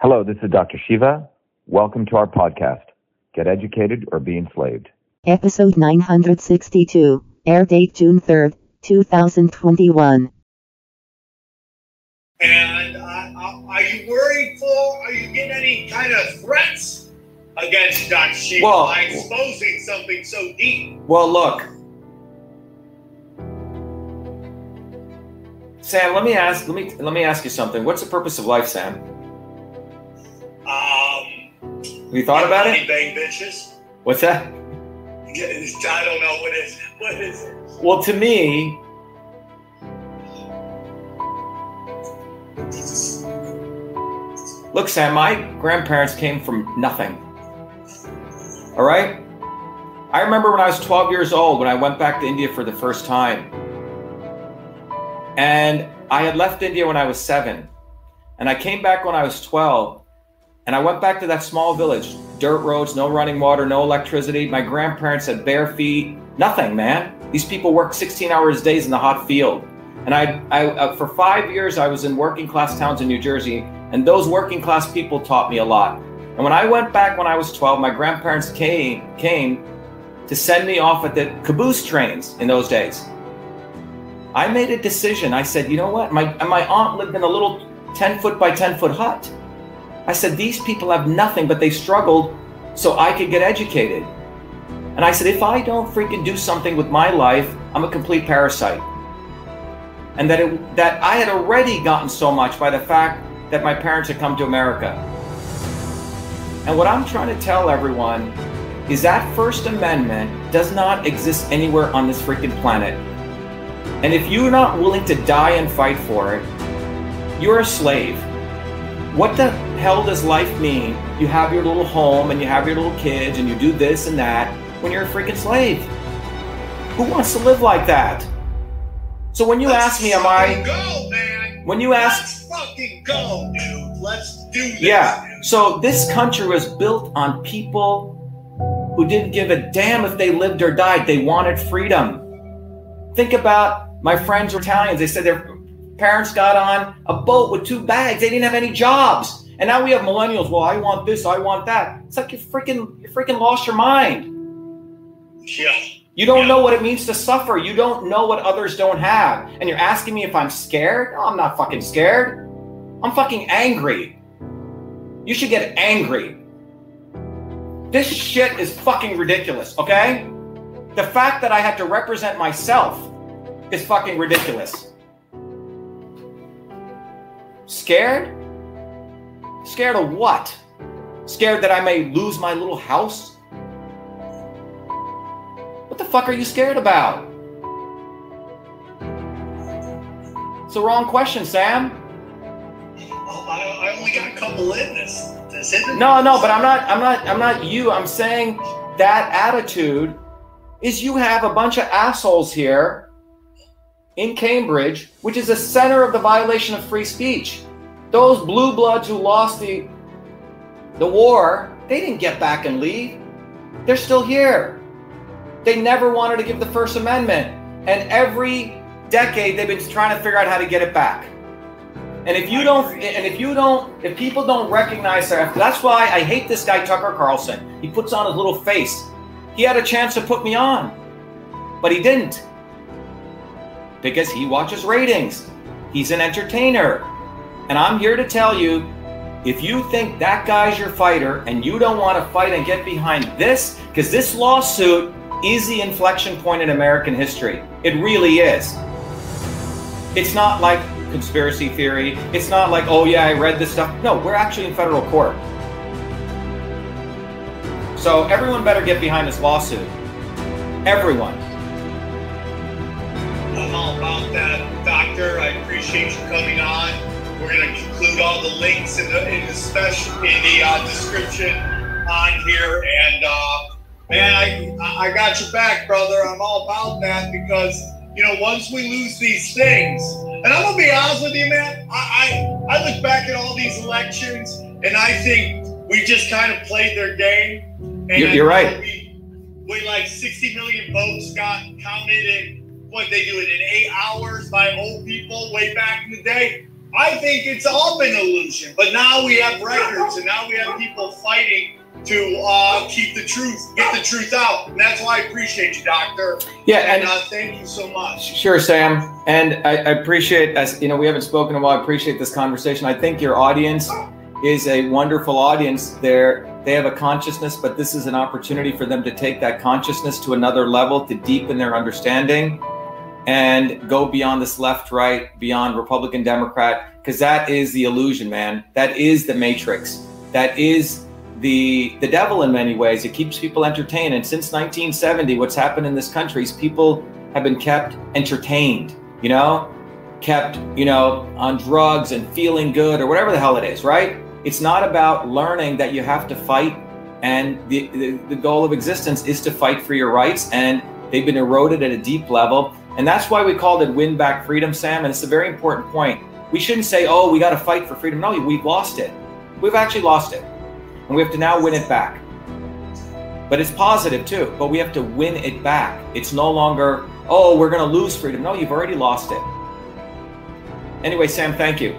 Hello, this is Dr. Shiva. Welcome to our podcast, Get Educated or Be Enslaved. Episode 962, air date June 3rd, 2021. And uh, uh, are you worried for? Are you getting any kind of threats against Dr. Shiva Well- by exposing something so deep? Well, look, Sam. Let me ask. Let me let me ask you something. What's the purpose of life, Sam? Have you thought about it? Bang bitches. What's that? I don't know what is what is it. Well, to me, look, Sam. My grandparents came from nothing. All right. I remember when I was 12 years old when I went back to India for the first time. And I had left India when I was seven. And I came back when I was 12. And I went back to that small village dirt roads, no running water, no electricity. My grandparents had bare feet, nothing, man. These people worked 16 hours days in the hot field. And I, I uh, for five years, I was in working class towns in New Jersey. And those working class people taught me a lot. And when I went back when I was 12, my grandparents came, came to send me off at the caboose trains in those days. I made a decision. I said, you know what? My my aunt lived in a little 10 foot by 10 foot hut. I said, these people have nothing, but they struggled so I could get educated. And I said, if I don't freaking do something with my life, I'm a complete parasite. And that it, that I had already gotten so much by the fact that my parents had come to America. And what I'm trying to tell everyone is that First Amendment does not exist anywhere on this freaking planet. And if you're not willing to die and fight for it, you're a slave. What the hell does life mean? You have your little home and you have your little kids and you do this and that when you're a freaking slave. Who wants to live like that? So when you Let's ask me, am I. Go, man. When you ask. Let's fucking go, dude. Let's do this. Yeah. dude. So this country was built on people who didn't give a damn if they lived or died. They wanted freedom. Think about my friends were Italians. They said their parents got on a boat with two bags. They didn't have any jobs. And now we have millennials. Well, I want this, I want that. It's like you freaking you freaking lost your mind. Yeah. You don't Yeah. know what it means to suffer. You don't know what others don't have. And you're asking me if I'm scared? No, I'm not fucking scared. I'm fucking angry. You should get angry. This shit is fucking ridiculous, okay? The fact that I have to represent myself is fucking ridiculous. Scared? Scared of what? Scared that I may lose my little house? What the fuck are you scared about? It's the wrong question, Sam. Oh, I, I only got a couple in this. This. No, no, but I'm not I'm not I'm not you. I'm saying that attitude is you have a bunch of assholes here in Cambridge, which is the center of the violation of free speech. Those blue bloods who lost the the war, they didn't get back and leave. They're still here. They never wanted to give the First Amendment. And every decade they've been trying to figure out how to get it back. And if you don't, and if you don't, if people don't recognize that, that's why I hate this guy Tucker Carlson. He puts on his little face. He had a chance to put me on, but he didn't because he watches ratings. He's an entertainer, and I'm here to tell you, if you think that guy's your fighter and you don't want to fight and get behind this, because this lawsuit is the inflection point in American history. It really is. It's not like conspiracy theory. It's not like, oh yeah, I read this stuff. No, we're actually in federal court. So everyone better get behind this lawsuit. Everyone. I'm all about that, Doctor. I appreciate you coming on. We're going to include all the links in the in the special in the uh, description on here. And uh, man, I I got your back, brother. I'm all about that because you know once we lose these things, and I'm gonna be honest with you, man. I I, I look back at all these elections and I think we just kind of played their game. And You're- you're right. We, we like 60 million votes got counted in what they do it in eight hours by old people way back in the day. I think it's all been illusion. But now we have records, and now we have people fighting to uh, keep the truth, get the truth out. And that's why I appreciate you, Doctor. Yeah, And and uh, thank you so much. Sure, Sam. And I, I appreciate, as you know, we haven't spoken in a while. I appreciate this conversation. I think your audience is a wonderful audience. They're they have a consciousness, but this is an opportunity for them to take that consciousness to another level, to deepen their understanding, and go beyond this left, right, beyond Republican, Democrat, because that is the illusion, man. That is the matrix. That is the the devil in many ways. It keeps people entertained. And since 1970, what's happened in this country is people have been kept entertained, you know, kept, you know, on drugs and feeling good or whatever the hell it is, right? It's not about learning that you have to fight and the, the, the goal of existence is to fight for your rights and they've been eroded at a deep level. And that's why we called it win back freedom, Sam. And it's a very important point. We shouldn't say, oh, we got to fight for freedom. No, we've lost it. We've actually lost it. And we have to now win it back. But it's positive too. But we have to win it back. It's no longer, oh, we're going to lose freedom. No, you've already lost it. Anyway, Sam, thank you.